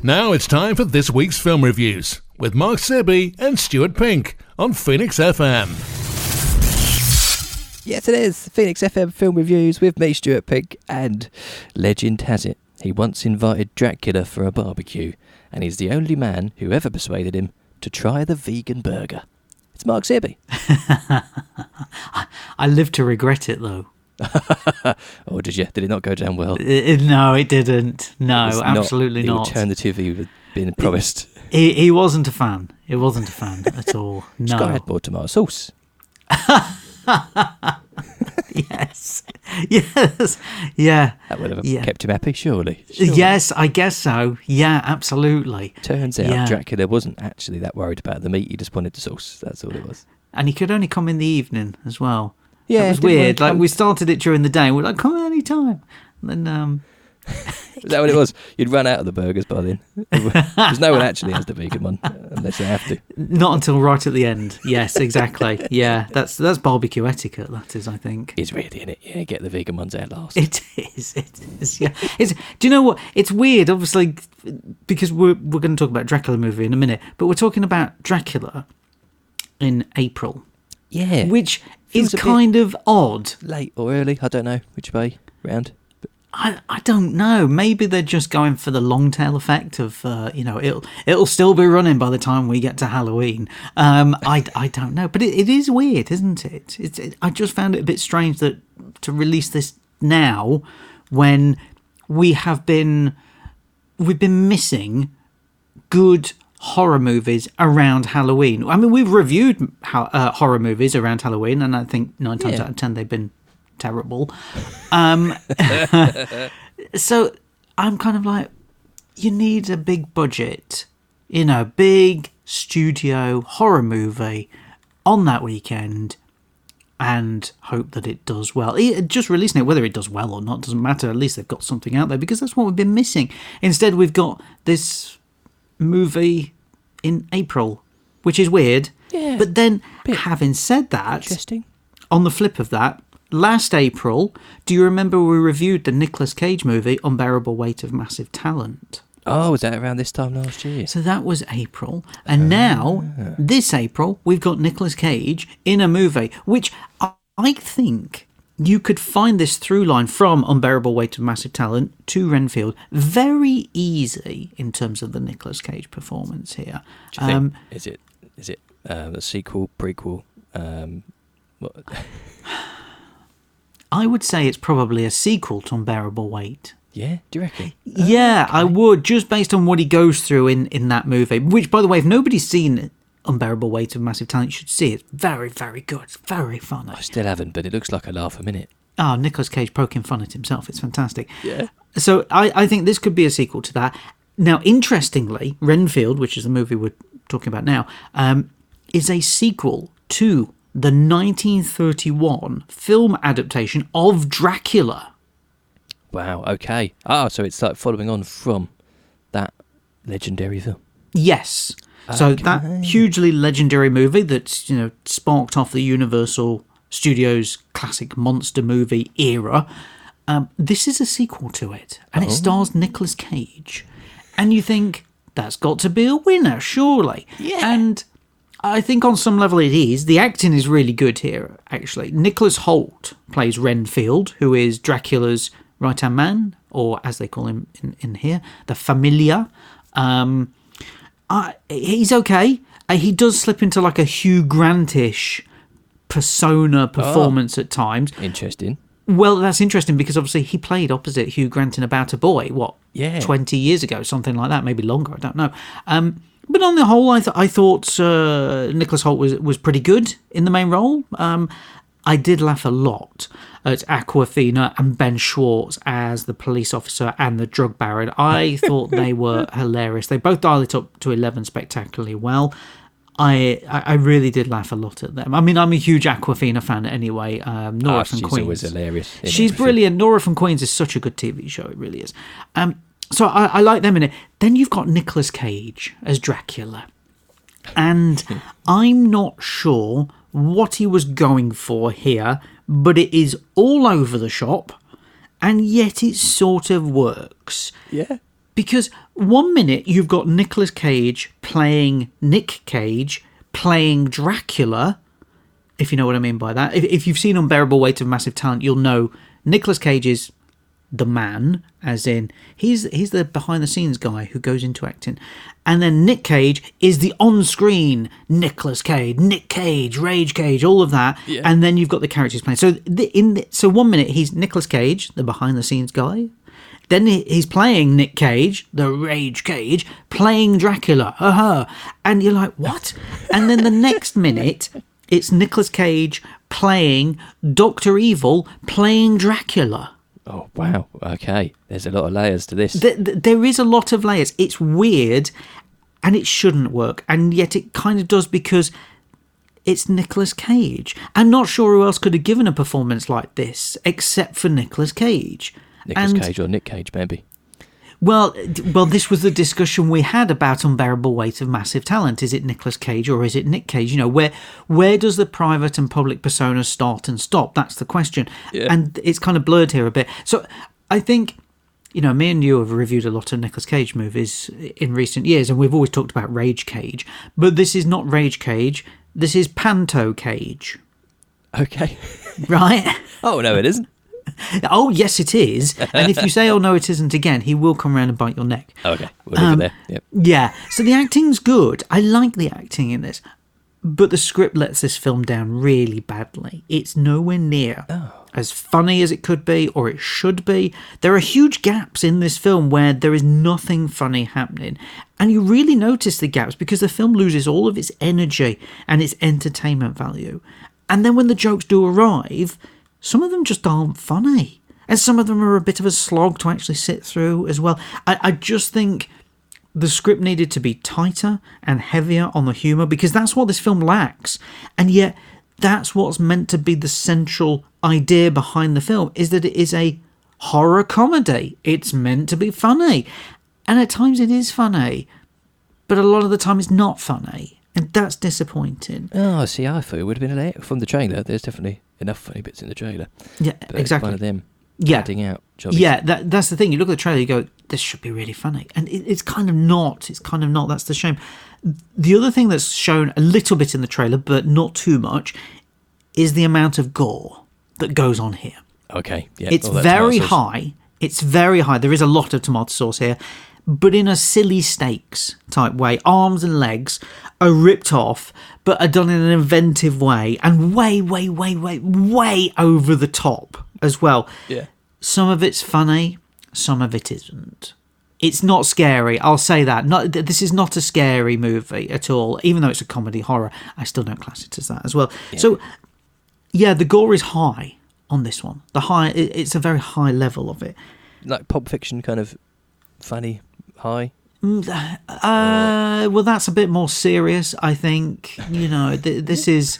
Now it's time for this week's film reviews with Mark Sebi and Stuart Pink on Phoenix FM. Yes, it is. Phoenix FM film reviews with me, Stuart Pink, and legend has it, he once invited Dracula for a barbecue, and he's the only man who ever persuaded him to try the vegan burger. It's Mark Sebi. I live to regret it though. oh, did you? Did it not go down well? I- I- no, it didn't. No, It's absolutely the not. alternative had been promised. He, he wasn't a fan. He wasn't a fan at all. No. had more tomato sauce. yes. Yes. Yeah. That would have Yeah. kept him happy, surely. Surely. Yes, I guess so. Yeah, absolutely. Turns out Yeah. Dracula wasn't actually that worried about the meat. He just wanted the sauce. That's all it was. And he could only come in the evening as well. Yeah, it was didn't weird. to Like come- we started it during the day. We're like, come any time. And then um, Is that what it was? You'd run out of the burgers by then. Because no one actually has the vegan one unless they have to. not until right at the end. Yes, exactly. yeah, that's that's barbecue etiquette. That is, I think. It's really in it. Yeah, get the vegan ones out last. It is. It is. Yeah. It's. Do you know what? It's weird. Obviously, because we're we're going to talk about Dracula movie in a minute, but we're talking about Dracula in April, yeah. which Feels is kind of odd. late or early, I don't know which way round. I, I don't know. Maybe they're just going for the long tail effect of uh, you know it'll it'll still be running by the time we get to Halloween. Um, I, I don't know, but it, it is weird, isn't it? It's it, I just found it a bit strange that to release this now when we have been we've been missing good horror movies around Halloween. I mean, we've reviewed ho- uh, horror movies around Halloween, and I think nine times Yeah. out of ten they've been terrible. Um, so I'm kind of like, you need a big budget, you know, big studio horror movie on that weekend. And hope that it does well. Just releasing it, whether it does well or not, doesn't matter. At least they've got something out there because that's what we've been missing. Instead, we've got this movie in April, which is weird. Yeah, But then, having said that, Interesting. on the flip of that, last April, do you remember we reviewed the Nicolas Cage movie, Unbearable Weight of Massive Talent? Oh, was that around this time last year? So that was April. And ah. now, this April, we've got Nicolas Cage in a movie, which I think you could find this through line from Unbearable Weight of Massive Talent to Renfield very easy in terms of the Nicolas Cage performance here. Do you think, Um, is it is it um, a sequel, prequel? Um, what, I would say it's probably a sequel to Unbearable Weight. yeah, do you reckon? Yeah, I would, just based on what he goes through in, in that movie. Which, by the way, if nobody's seen Unbearable Weight of Massive Talent, you should see it. It's very, very good. It's very funny. I still haven't, but it looks like a laugh a minute. Ah, Nicolas Cage poking fun at himself. It's fantastic. Yeah. So I, I think this could be a sequel to that. Now, interestingly, Renfield, which is the movie we're talking about now, um, is a sequel to the 1931 film adaptation of Dracula. Wow. Okay. Ah, so it's like following on from that legendary film. Yes. So that hugely legendary movie that's you know sparked off the Universal Studios classic monster movie era. Um, this is a sequel to it, and it stars Nicolas Cage. And you think that's got to be a winner, surely? Yeah. And I think on some level it is. The acting is really good here, actually. Nicholas Hoult plays Renfield, who is Dracula's right hand man, or as they call him in, in here, the Familiar. Um, I, he's okay. Uh, he does slip into like a Hugh Grantish persona performance at times. Interesting. Well, that's interesting because obviously he played opposite Hugh Grant in About a Boy, what, Yeah. 20 years ago, something like that, maybe longer, I don't know. Um, but on the whole, I, th- I thought uh, Nicholas Hoult was, was pretty good in the main role. Um, I did laugh a lot at Awkwafina and Ben Schwartz as the police officer and the drug baron. I thought they were hilarious. They both dial it up to 11 spectacularly well. I, I really did laugh a lot at them. I mean, I'm a huge Awkwafina fan anyway. Um, Nora Ah, from she's Queens. always hilarious. She's everything. brilliant. Nora from Queens is such a good TV show. It really is. Um, so I, I like them in it. Then you've got Nicolas Cage as Dracula, and I'm not sure what he was going for here, but it is all over the shop, and yet it sort of works Yeah. Because one minute you've got Nicolas Cage playing Nick Cage, playing Dracula, if you know what I mean by that. If, if you've seen Unbearable Weight of Massive Talent, you'll know Nicolas Cage is the man, as in he's he's the behind the scenes guy who goes into acting, and then Nick Cage is the on screen Nicolas Cage, Nick Cage, Rage Cage, all of that, Yeah. and then you've got the characters playing. So the, in the, so one minute he's Nicolas Cage, the behind the scenes guy. Then he- he's playing Nick Cage, the Rage Cage, playing Dracula, uh-huh. and you're like, what? And then the next minute, it's Nicolas Cage playing Doctor Evil, playing Dracula. Oh wow. Okay. There's a lot of layers to this. Th- th- there is a lot of layers. It's weird, and it shouldn't work, and yet it kind of does because it's Nicolas Cage. I'm not sure who else could have given a performance like this except for Nicolas Cage. Nicholas and Cage or Nick Cage, maybe. Well, well, this was the discussion we had about unbearable weight of massive talent. Is it Nicolas Cage or is it Nick Cage? You know, where where does the private and public persona start and stop? That's the question, Yeah. and it's kind of blurred here a bit. So I think. You know, me and you have reviewed a lot of Nicolas Cage movies in recent years, and we've always talked about Rage Cage. But this is not Rage Cage. This is Panto Cage, Okay. right? oh no, it isn't. oh, yes, it is. And if you say, "Oh no, it isn't," again, he will come around and bite your neck. Okay, we'll leave Um, it there. Yep. Yeah. So the acting's good. I like the acting in this. But the script lets this film down really badly. It's nowhere near as funny as it could be or it should be. There are huge gaps in this film where there is nothing funny happening. And you really notice the gaps because the film loses all of its energy and its entertainment value. And then when the jokes do arrive, some of them just aren't funny. And some of them are a bit of a slog to actually sit through as well. I, I just think the script needed to be tighter and heavier on the humor because that's what this film lacks and yet that's what's meant to be the central idea behind the film is that it is a horror comedy it's meant to be funny and at times it is funny but a lot of the time it's not funny and that's disappointing Oh, see, I thought it would have been a from the trailer. There's definitely enough funny bits in the trailer. yeah But it's exactly one of them Yeah. adding out. Jobbies. Yeah, that, that's the thing. You look at the trailer, you go, "This should be really funny," and it, it's kind of not. It's kind of not. That's the shame. The other thing that's shown a little bit in the trailer, but not too much, is the amount of gore that goes on here. Okay. Yeah. It's very high. It's very high. There is a lot of tomato sauce here, but in a silly steaks type way. Arms and legs are ripped off, but are done in an inventive way and way, way, way, way, way over the top as well. Yeah. Some of it's funny, some of it isn't. It's not scary. I'll say that. Not this is not a scary movie at all. Even though it's a comedy horror, I still don't class it as that as well. Yeah. So, yeah, the gore is high on this one. The high, it's a very high level of it. Like Pulp Fiction, kind of funny, high. Uh, well, that's a bit more serious. I think you know th- this is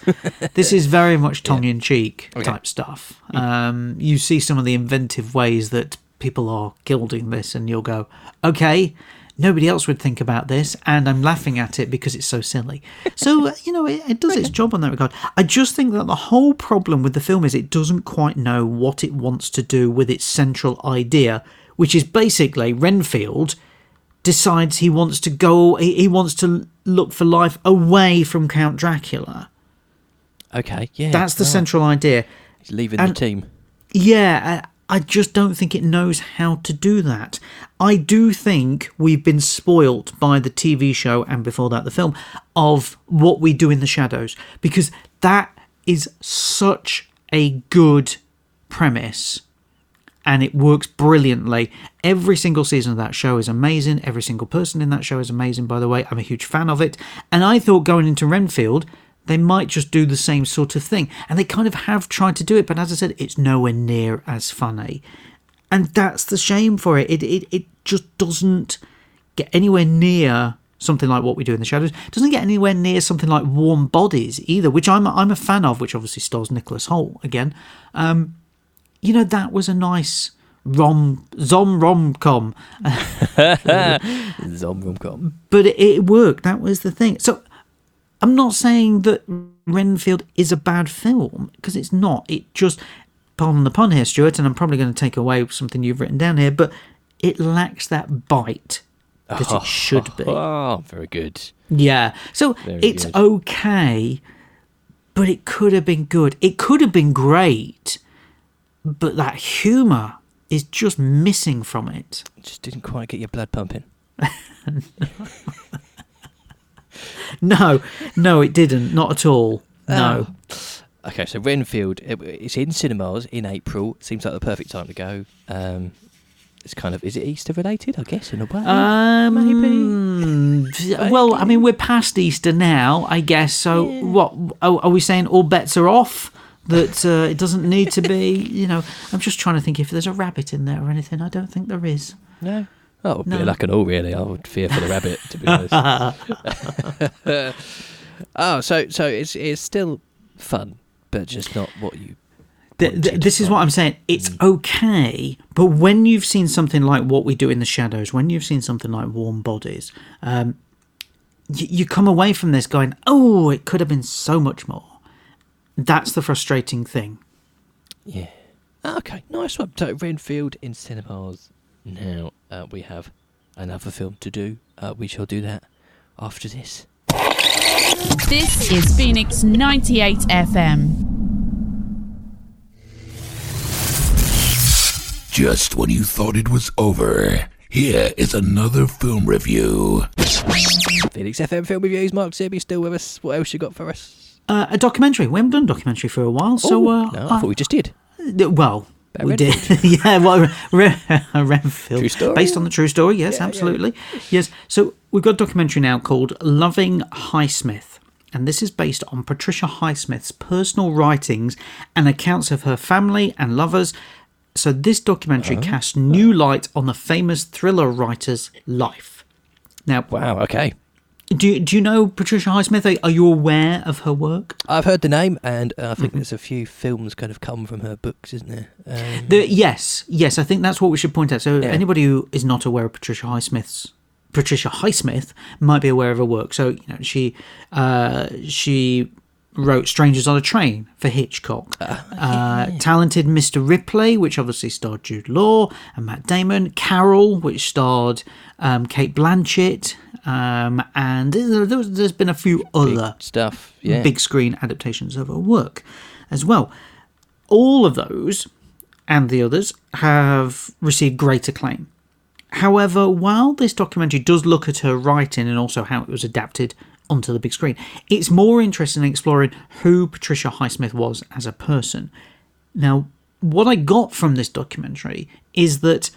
this is very much tongue in cheek Okay. type stuff. Um, you see some of the inventive ways that people are gilding this, and you'll go, okay. Nobody else would think about this, and I'm laughing at it because it's so silly. So, uh, you know, it, it does its job on that regard. I just think that the whole problem with the film is it doesn't quite know what it wants to do with its central idea, which is basically Renfield decides he wants to go he, he wants to look for life away from count dracula Okay. Yeah. that's the right. central idea He's leaving and- the team. yeah I, I just don't think it knows how to do that i do think we've been spoilt by the tv show and before that the film of what we do in the shadows because that is such a good premise and it works brilliantly. Every single season of that show is amazing. Every single person in that show is amazing, by the way. I'm a huge fan of it. And I thought going into Renfield, they might just do the same sort of thing. And they kind of have tried to do it, but as I said, it's nowhere near as funny. And that's the shame for it. It, it, it just doesn't get anywhere near something like what we do in the shadows. It doesn't get anywhere near something like Warm Bodies either, which I'm I'm a fan of, which obviously stars Nicholas Hoult again. Um, you know that was a nice rom zom rom com, Zom rom-com. but it, it worked. That was the thing. So I'm not saying that Renfield is a bad film because it's not. It just pardon the pun here, Stuart, and I'm probably going to take away something you've written down here, but it lacks that bite that it should be. Oh, very good. Yeah. So Very it's good. okay, but it could have been good. It could have been great, but that humour is just missing from it. Just didn't quite get your blood pumping. No, no, it didn't. Not at all. No. Okay, so Renfield, it, it's in cinemas in April. Seems like the perfect time to go. Um, it's kind of is it Easter related? I guess in a way. Um, Maybe. Well, I mean, we're past Easter now, I guess. So, what are, are we saying? All bets are off. That uh, it doesn't need to be. You know, I'm just trying to think if there's a rabbit in there or anything. I don't think there is. No. That would No. like an all really. I would fear for the rabbit, to be honest. oh, so so it's it's still fun, but just not what you. Th- wanted th- this is what. I'm saying. It's okay, but when you've seen something like What We Do in the Shadows, when you've seen something like Warm Bodies, um, y- you come away from this going, "Oh, it could have been so much more." That's the frustrating thing. Yeah. Okay, nice one. So Renfield in cinemas. Now uh, we have another film to do. Uh, we shall do that after this. This is Phoenix 98 FM. Just when you thought it was over, here is another film review. Phoenix FM Film Reviews. Mark Sebi still with us. What else you got for us? Uh, a documentary. We haven't done a documentary for a while, so Ooh, uh, no, I thought we just did. Well, we did. yeah, well, Re- Renfield. True story. Based on the true story, yes, Yeah, yeah. absolutely. Yes. So we've got a documentary now called Loving Highsmith. And this is based on Patricia Highsmith's personal writings and accounts of her family and lovers. So this documentary Oh. casts new light on the famous thriller writer's life. Now, Wow. Okay. Do you, do you know Patricia Highsmith? Are, you aware of her work? I've heard the name, and uh, I think Mm-hmm. there's a few films kind of come from her books, isn't there? Um, The, yes, yes, I think that's what we should point out. So Yeah. anybody who is not aware of Patricia Highsmith's Patricia Highsmith might be aware of her work. So you know she uh, she wrote Strangers on a Train for Hitchcock, uh, Talented Mr. Ripley, which obviously starred Jude Law and Matt Damon, Carol, which starred um, Cate Blanchett, um, and there, there's been a few other stuff. Yeah. big screen adaptations of her work as well. All of those and the others have received great acclaim. However, while this documentary does look at her writing and also how it was adapted onto the big screen, it's more interested in exploring who Patricia Highsmith was as a person. Now, what I got from this documentary is that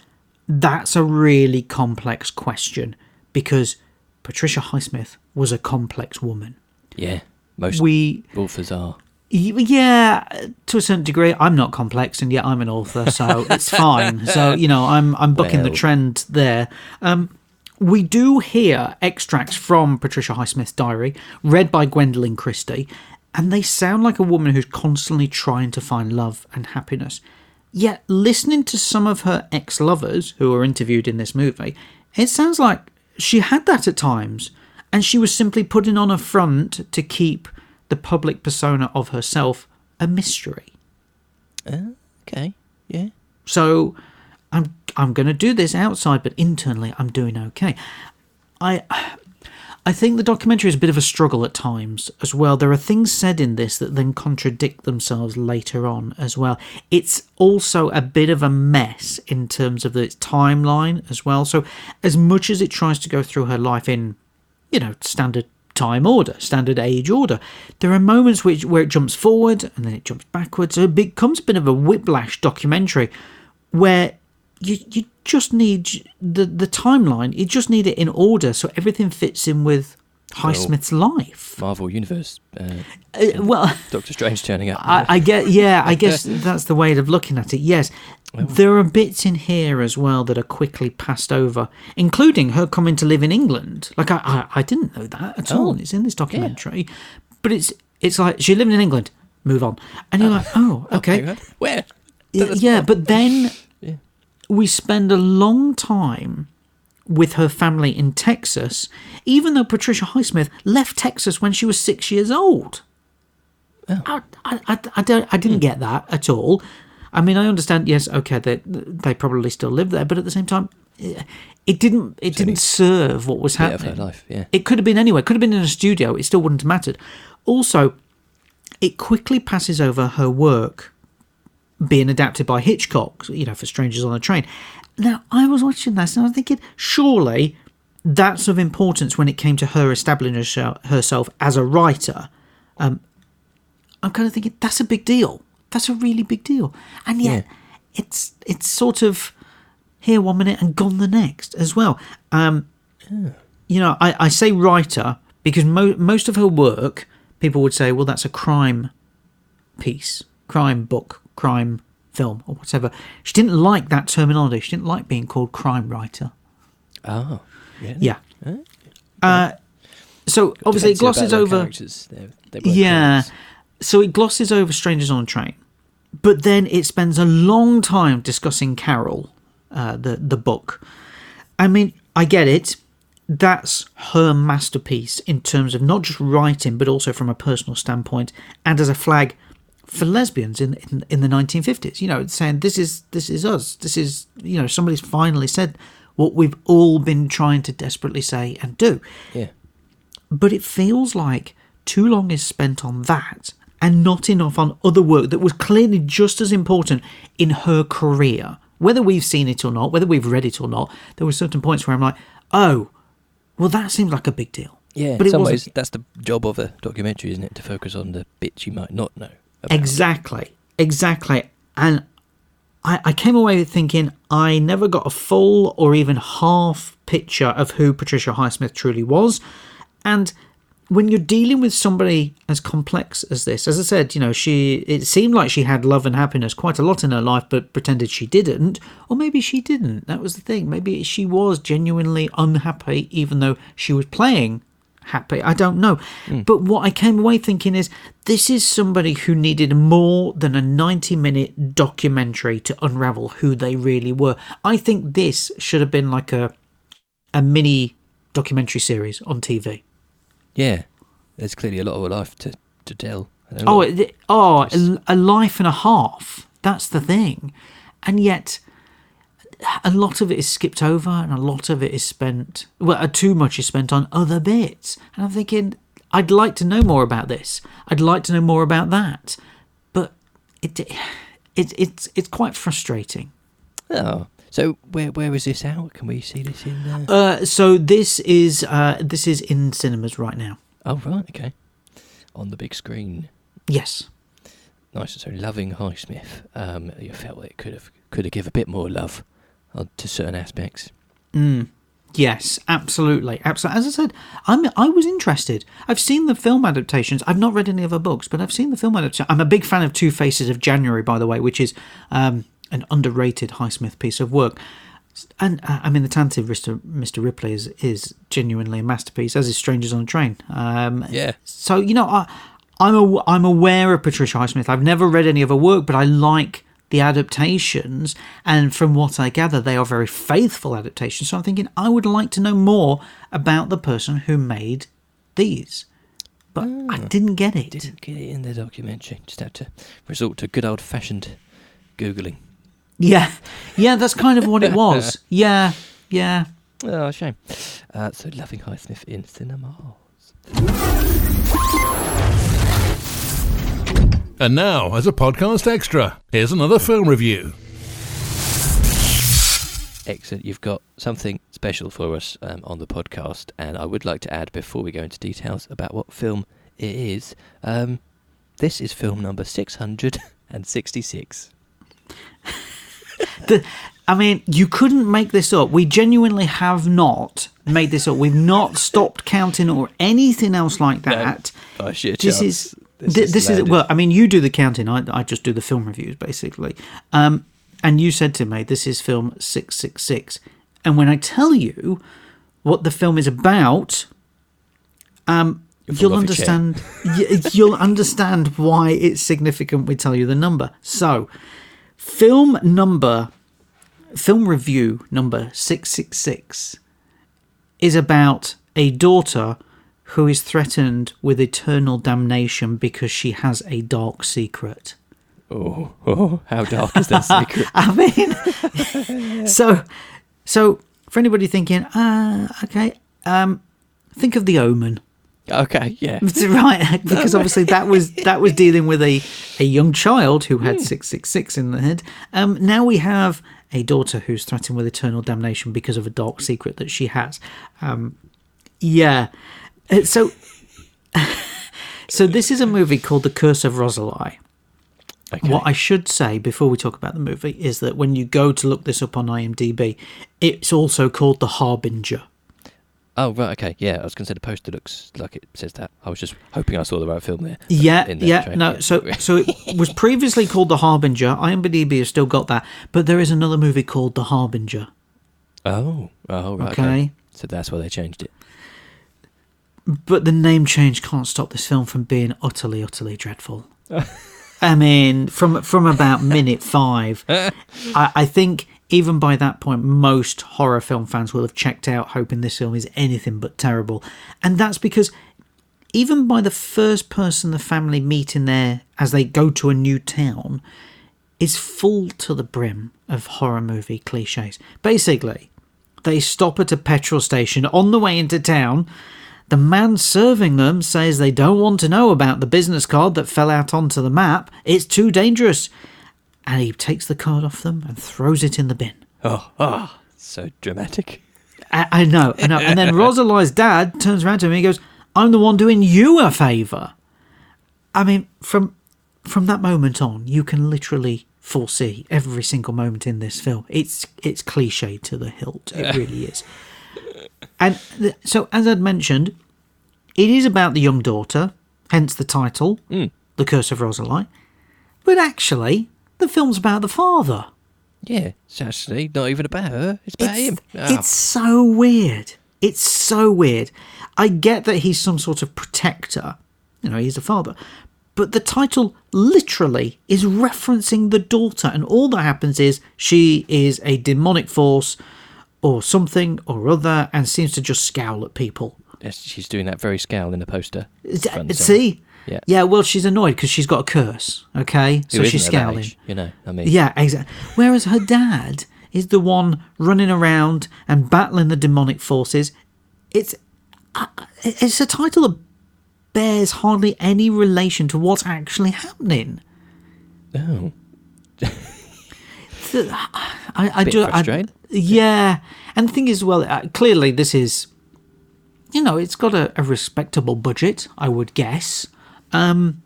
that's a really complex question because Patricia Highsmith was a complex woman. Yeah. Most We authors are. Yeah, to a certain degree, I'm not complex, and yet I'm an author, so it's fine. So you know, I'm I'm bucking the trend there. Um, we do hear extracts from Patricia Highsmith's diary, read by Gwendoline Christie, and they sound like a woman who's constantly trying to find love and happiness. Yet, listening to some of her ex-lovers who are interviewed in this movie, it sounds like she had that at times, and she was simply putting on a front to keep the public persona of herself a mystery. Oh, okay. Yeah. So I'm I'm going to do this outside, but internally I'm doing okay. I I think the documentary is a bit of a struggle at times as well. There are things said in this that then contradict themselves later on as well. It's also a bit of a mess in terms of its timeline as well. So as much as it tries to go through her life in you know, standard time order, standard age order. There are moments which where it jumps forward and then it jumps backwards. So it becomes a bit of a whiplash documentary where you you just need the the timeline. You just need it in order so everything fits in with Highsmith's life. Marvel Universe. Uh, Uh, well, Doctor Strange turning up. I, I get yeah, I guess that's the way of looking at it. Yes, there are bits in here as well that are quickly passed over, including her coming to live in England. Like I, I, I didn't know that at all. Oh, and It's in this documentary, but it's it's like she lived in England. Move on, and you're like, oh, okay, Where? yeah, yeah, but then Yeah. We spend a long time with her family in Texas, even though Patricia Highsmith left Texas when she was six years old. Oh. I, I, I, I don't, I didn't get that at all. I mean, I understand. Yes, okay, they they probably still live there, but at the same time, it didn't it didn't serve what was happening. her life, yeah. It could have been anywhere. It could have been in a studio. It still wouldn't have mattered. Also, it quickly passes over her work being adapted by Hitchcock, you know, for Strangers on a Train. Now, I was watching this and I was thinking, surely that's of importance when it came to her establishing herself- as a writer. Um, I'm kind of thinking that's a big deal. That's a really big deal, and yet it's it's sort of here one minute and gone the next as well. Um, you know, I, I say writer because mo- most of her work, people would say, well, that's a crime piece, crime book, crime film, or whatever. She didn't like that terminology. She didn't like being called crime writer. Oh, yeah. Yeah. Uh, so obviously it glosses over. They're- they're Yeah. So it glosses over Strangers on a Train, but then it spends a long time discussing Carol, uh, the the book. I mean, I get it. That's her masterpiece in terms of not just writing, but also from a personal standpoint, and as a flag for lesbians in in, in the 1950s. You know, saying this is this is us. This is you know somebody's finally said what we've all been trying to desperately say and do Yeah. but it feels like too long is spent on that and not enough on other work that was clearly just as important in her career. Whether we've seen it or not, whether we've read it or not, there were certain points where I'm like, oh, well, that seems like a big deal. Yeah, but in some wasn't. ways, that's the job of a documentary, isn't it? To focus on the bits you might not know. About. Exactly, exactly. And I, I came away thinking I never got a full or even half picture of who Patricia Highsmith truly was. And when you're dealing with somebody as complex as this, as I said, you know, she it seemed like she had love and happiness quite a lot in her life, but pretended she didn't, or maybe she didn't. That was the thing. Maybe she was genuinely unhappy, even though she was playing happy. I don't know. Hmm. But what I came away thinking is this is somebody who needed more than a 90 minute documentary to unravel who they really were. I think this should have been like a a mini documentary series on TV. Yeah, there's clearly a lot of a life to, to tell. Oh, it, oh, a, a life and a half. That's the thing. And yet a lot of it is skipped over and a lot of it is spent well uh, too much is spent on other bits and i'm thinking i'd like to know more about this i'd like to know more about that but it, it it's it's quite frustrating oh, so where where is this out? Can we see this in? Uh... uh, so this is uh, this is in cinemas right now oh right, okay. On the big screen. yes Nice. So loving Highsmith. Um, you felt it could have could have give a bit more love to certain aspects. Mm. Yes, absolutely, absolutely. As I said, I'm I was interested. I've seen the film adaptations. I've not read any of her books, but I've seen the film adaptation. I'm a big fan of Two Faces of January, by the way, which is um, an underrated Highsmith piece of work. And uh, I mean, the talented Mr. Mr. Ripley is is genuinely a masterpiece, as is Strangers on a Train. Um, Yeah. so you know, I, I'm a, I'm aware of Patricia Highsmith. I've never read any of her work, but I like the adaptations, and from what I gather, they are very faithful adaptations. So I'm thinking I would like to know more about the person who made these, but I didn't get it. Didn't get it in the documentary. Just had to resort to good old fashioned googling. Yeah, yeah, that's kind of what it was. Yeah, yeah. Oh, shame. Uh, so loving Highsmith in cinemas. And now, as a podcast extra, here's another film review. Excellent. You've got something special for us um, on the podcast, and I would like to add before we go into details about what film it is. Um, this is film number six hundred and sixty-six. The, I mean, you couldn't make this up. We genuinely have not made this up. We've not stopped counting or anything else like that. By sheer this chance, is this has this is well. I mean, you do the counting. I, I just do the film reviews, basically. Um, and you said to me, "This is film six six six." And when I tell you what the film is about, um, You'll fall you'll off your chair. understand. you'll understand why it's significant. We tell you the number. So, film number, film review number six six six is about a daughter who is threatened with eternal damnation because she has a dark secret. Oh, oh, how dark is that secret? I mean, so, so for anybody thinking, ah, okay, um, think of the Omen. okay, yeah. right because obviously that was that was dealing with a a young child who Hmm. had 666 in the head um now we have a daughter who's threatened with eternal damnation because of a dark secret that she has um yeah Uh, Uh, so so this is a movie called the curse of rosalie Okay. what I should say before we talk about the movie is that when you go to look this up on IMDb, it's also called The Harbinger. Oh, right, okay. Yeah, I was going to say the poster looks like it says that. I was just hoping I saw the right film there. Yeah, in yeah, trailer, no. So, so it was previously called The Harbinger. IMDb has still got that, but there is another movie called The Harbinger. Oh, oh, right. Okay. Okay. So that's why they changed it. But the name change can't stop this film from being utterly, utterly dreadful. I mean, from from about minute five, I, I think even by that point, most horror film fans will have checked out, hoping this film is anything but terrible, and that's because even by the first person the family meet in there as they go to a new town, is full to the brim of horror movie cliches. Basically, they stop at a petrol station on the way into town. The man serving them says they don't want to know about the business card that fell out onto the map. It's too dangerous. And he takes the card off them and throws it in the bin. Oh, oh so dramatic. I, I know, I know. And then Rosalie's dad turns around to him and he goes, I'm the one doing you a favour. I mean, from from that moment on, you can literally foresee every single moment in this film. It's it's cliche to the hilt. It really is. And th- so, as I'd mentioned, it is about the young daughter, hence the title, hmm. The Curse of Rosalie. But actually, the film's about the father. Yeah, it's actually not even about her. It's about him. Oh, it's so weird. It's so weird. I get that he's some sort of protector. You know, he's a father. But the title literally is referencing the daughter, and all that happens is she is a demonic force or something or other and seems to just scowl at people. She's doing that very scowl in the poster. Centre. See? Yeah. Yeah, well, she's annoyed because she's got a curse, okay? So she's scowling. age, you know, I mean. Yeah, exactly. Whereas her dad is the one running around and battling the demonic forces. It's uh, it's a title that bears hardly any relation to what's actually happening. Oh, I, I do. I, frustrating. yeah, and the thing is, well, uh, clearly this is, you know, it's got a, a respectable budget, I would guess. Um,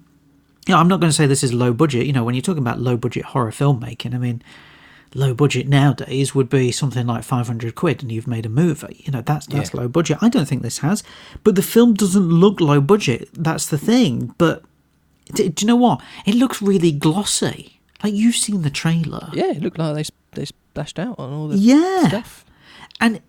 you know, I'm not going to say this is low budget. You know, when you're talking about low budget horror filmmaking, I mean, low budget nowadays would be something like 500 quid and you've made a movie. You know, that's that's Yeah. low budget. I don't think this has, but the film doesn't look low budget. That's the thing. But d- do you know what? It looks really glossy. Like you've seen the trailer. yeah, it looked like they, they splashed out on all the Yeah. stuff. And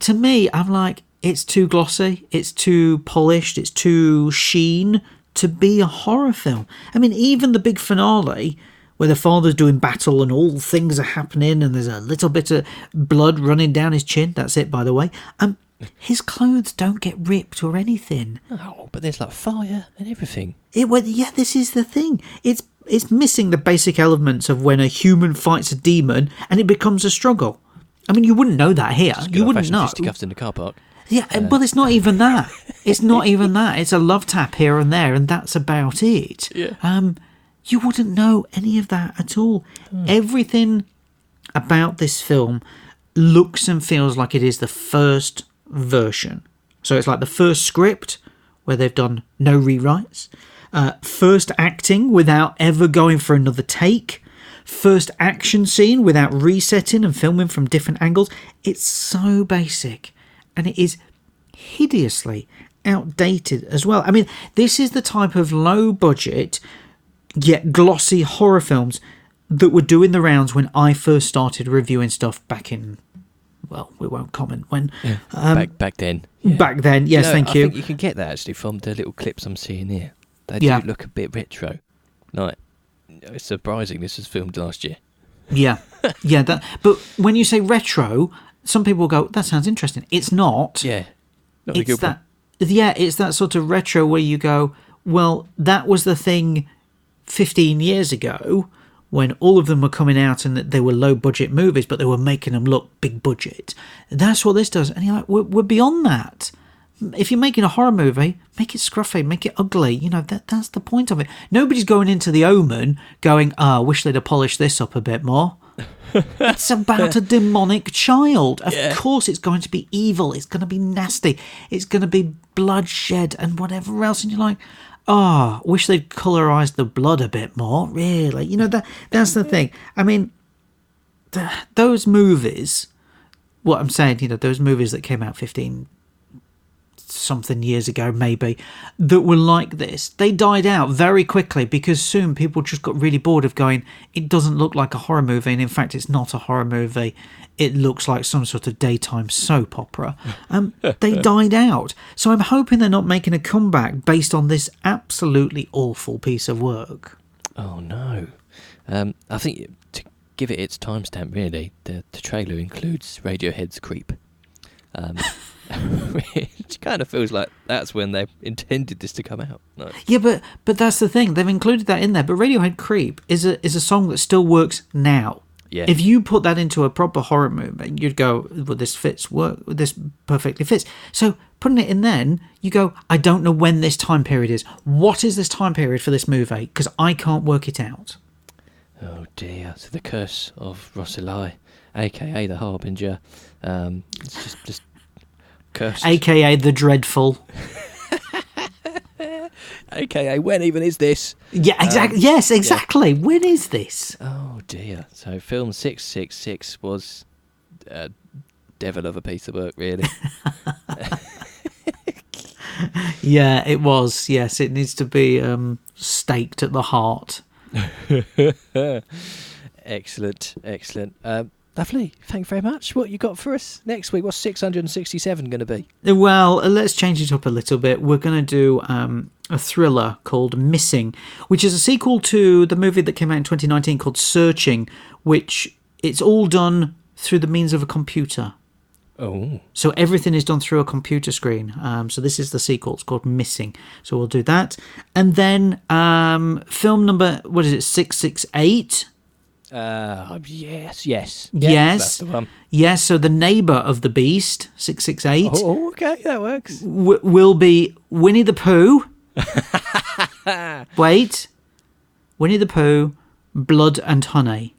to me, I'm like, it's too glossy, it's too polished, it's too sheen to be a horror film. I mean, even the big finale, where the father's doing battle and all things are happening, and there's a little bit of blood running down his chin. That's it, by the way. Um, his clothes don't get ripped or anything. Oh, but there's like fire and everything. It well, yeah, this is the thing. It's it's missing the basic elements of when a human fights a demon and it becomes a struggle. I mean, you wouldn't know that here. You wouldn't know. fisticuffs in the car park. Yeah, Uh, well, it's not even that. It's not even that. It's a love tap here and there, and that's about it. Yeah. Um, you wouldn't know any of that at all. Everything about this film looks and feels like it is the first version. So it's like the first script where they've done no rewrites, uh, first acting without ever going for another take, first action scene without resetting and filming from different angles. It's so basic and it is hideously outdated as well. I mean, this is the type of low budget yet glossy horror films that were doing the rounds when I first started reviewing stuff back in well, we won't comment when back back then. Yeah. Um, back then. Yes, No, thank I you. you can get that actually from the little clips I'm seeing here. They Yeah. do look a bit retro. Like, it's surprising this was filmed last year. Yeah, yeah. That. But when you say retro, some people go, "That sounds interesting." It's not. Yeah. Not it's good one. that. Yeah, it's that sort of retro where you go, "Well, that was the thing 15 years ago." when all of them were coming out and that they were low budget movies, but they were making them look big budget. That's what this does. And you're like, we're, we're beyond that. If you're making a horror movie, make it scruffy, make it ugly. You know, that that's the point of it. Nobody's going into the omen going, ah, I wish they'd have polished this up a bit more. It's about a demonic child. Of Yeah. course, it's going to be evil. It's going to be nasty. It's going to be bloodshed and whatever else. And you're like, oh, wish they'd colorized the blood a bit more. Really, you know that that's the thing. I mean, th- those movies. What I'm saying, you know, those movies that came out 15 something years ago, maybe, that were like this, they died out very quickly because soon people just got really bored of going, it doesn't look like a horror movie. And in fact, it's not a horror movie. It looks like some sort of daytime soap opera. Um, they died out. So I'm hoping they're not making a comeback based on this absolutely awful piece of work. Oh no. Um, I think to give it its timestamp, really, the, the trailer includes Radiohead's "Creep," um, which kind of feels like that's when they intended this to come out. No. Yeah, but but that's the thing. They've included that in there. But Radiohead "Creep" is a is a song that still works now. Yeah. If you put that into a proper horror movie, you'd go, "Well, this fits. Work. This perfectly fits." So putting it in, then you go, "I don't know when this time period is. What is this time period for this movie? Because I can't work it out." Oh dear. So the curse of Rosalie, aka the Harbinger. Um, it's just just cursed. AKA the dreadful. aka when even is this? Yeah, exactly. yes, exactly. When is this? Oh dear. So film six six six was a devil of a piece of work, really. Yeah, it was. Yes, it needs to be um, staked at the heart. excellent, excellent. Um, lovely. Thank you very much. What you got for us next week? What's six hundred and sixty-seven going to be? Well, uh, let's change it up a little bit. We're going to do um, a thriller called Missing, which is a sequel to the movie that came out in 2019 called Searching, which it's all done through the means of a computer. Oh, So everything is done through a computer screen. Um, so this is the sequel. It's called Missing. So we'll do that, and then um, film number what is it? Six six eight. Uh, yes, yes, Yes. The one. Yes. So the neighbor of the beast. Six six eight. Oh, okay, that works. w- will be Winnie the Pooh. Wait, Winnie the Pooh, Blood and Honey.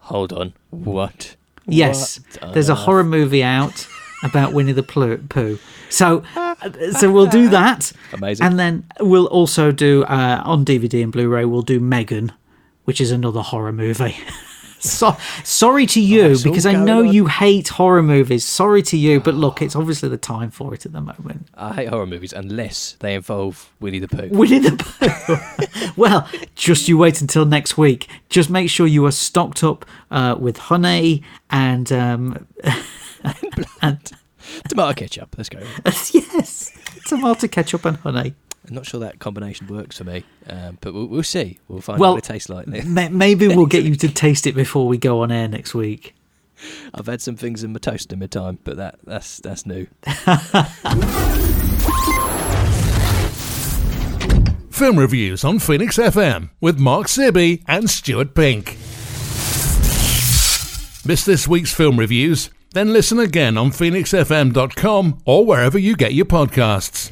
Hold on. What? Yes, What there's a horror movie out about Winnie the Pooh. So, uh, so we'll do that. Amazing. And then we'll also do uh, on DVD and Blu-ray. We'll do Megan, which is another horror movie. so, sorry to you it's all because I know on. you hate horror movies. Sorry to you, but look, it's obviously the time for it at the moment. I hate horror movies unless they involve Winnie the Pooh. Winnie the Pooh. well, just you wait until next week. Just make sure you are stocked up uh, with honey and um, and Tomato ketchup. Let's go. yes, tomato ketchup and honey. I'm not sure that combination works for me, um, but we'll, we'll see. We'll find Well, out what it tastes like. Ma- Maybe we'll get you to taste it before we go on air next week. I've had some things in my toast in my time, but that that's that's new. Film reviews on Phoenix FM with Mark Sibby and Stuart Pink. Miss this week's film reviews? Then listen again on phoenixfm.com or wherever you get your podcasts.